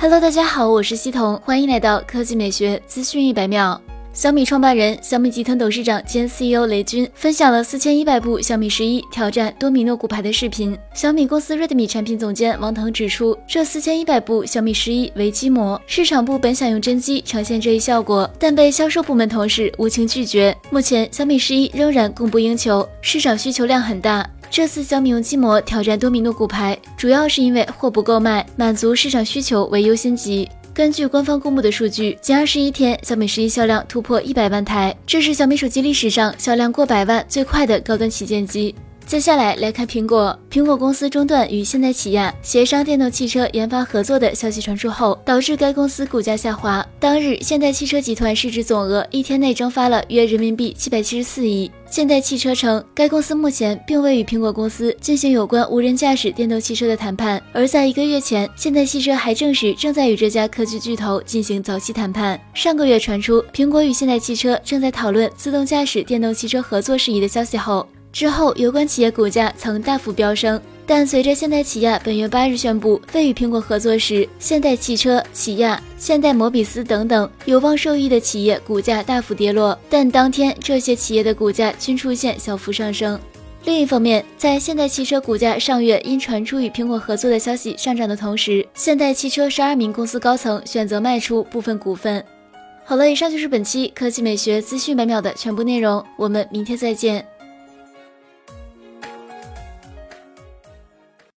Hello，大家好，我是西彤，欢迎来到科技美学资讯一百秒。小米创办人、小米集团董事长兼 CEO 雷军分享了四千一百部小米十一挑战多米诺骨牌的视频。小米公司 Redmi 产品总监王腾指出，这四千一百部小米十一为机模，市场部本想用真机呈现这一效果，但被销售部门同事无情拒绝。目前小米十一仍然供不应求，市场需求量很大。这次小米用机模挑战多米诺骨牌，主要是因为货不够卖，满足市场需求为优先级。根据官方公布的数据，仅二十一天，小米十一销量突破一百万台，这是小米手机历史上销量过百万最快的高端旗舰机。接下来来看苹果，苹果公司中断与现代起亚协商电动汽车研发合作的消息传出后，导致该公司股价下滑。当日，现代汽车集团市值总额一天内蒸发了约人民币七百七十四亿。现代汽车称，该公司目前并未与苹果公司进行有关无人驾驶电动汽车的谈判。而在一个月前，现代汽车还证实正在与这家科技巨头进行早期谈判。上个月传出苹果与现代汽车正在讨论自动驾驶电动汽车合作事宜的消息后。之后，有关企业股价曾大幅飙升，但随着现代起亚本月八日宣布未与苹果合作时，现代汽车、起亚、现代摩比斯等等有望受益的企业股价大幅跌落。但当天这些企业的股价均出现小幅上升。另一方面，在现代汽车股价上月因传出与苹果合作的消息上涨的同时，现代汽车十二名公司高层选择卖出部分股份。好了，以上就是本期科技美学资讯百秒的全部内容，我们明天再见。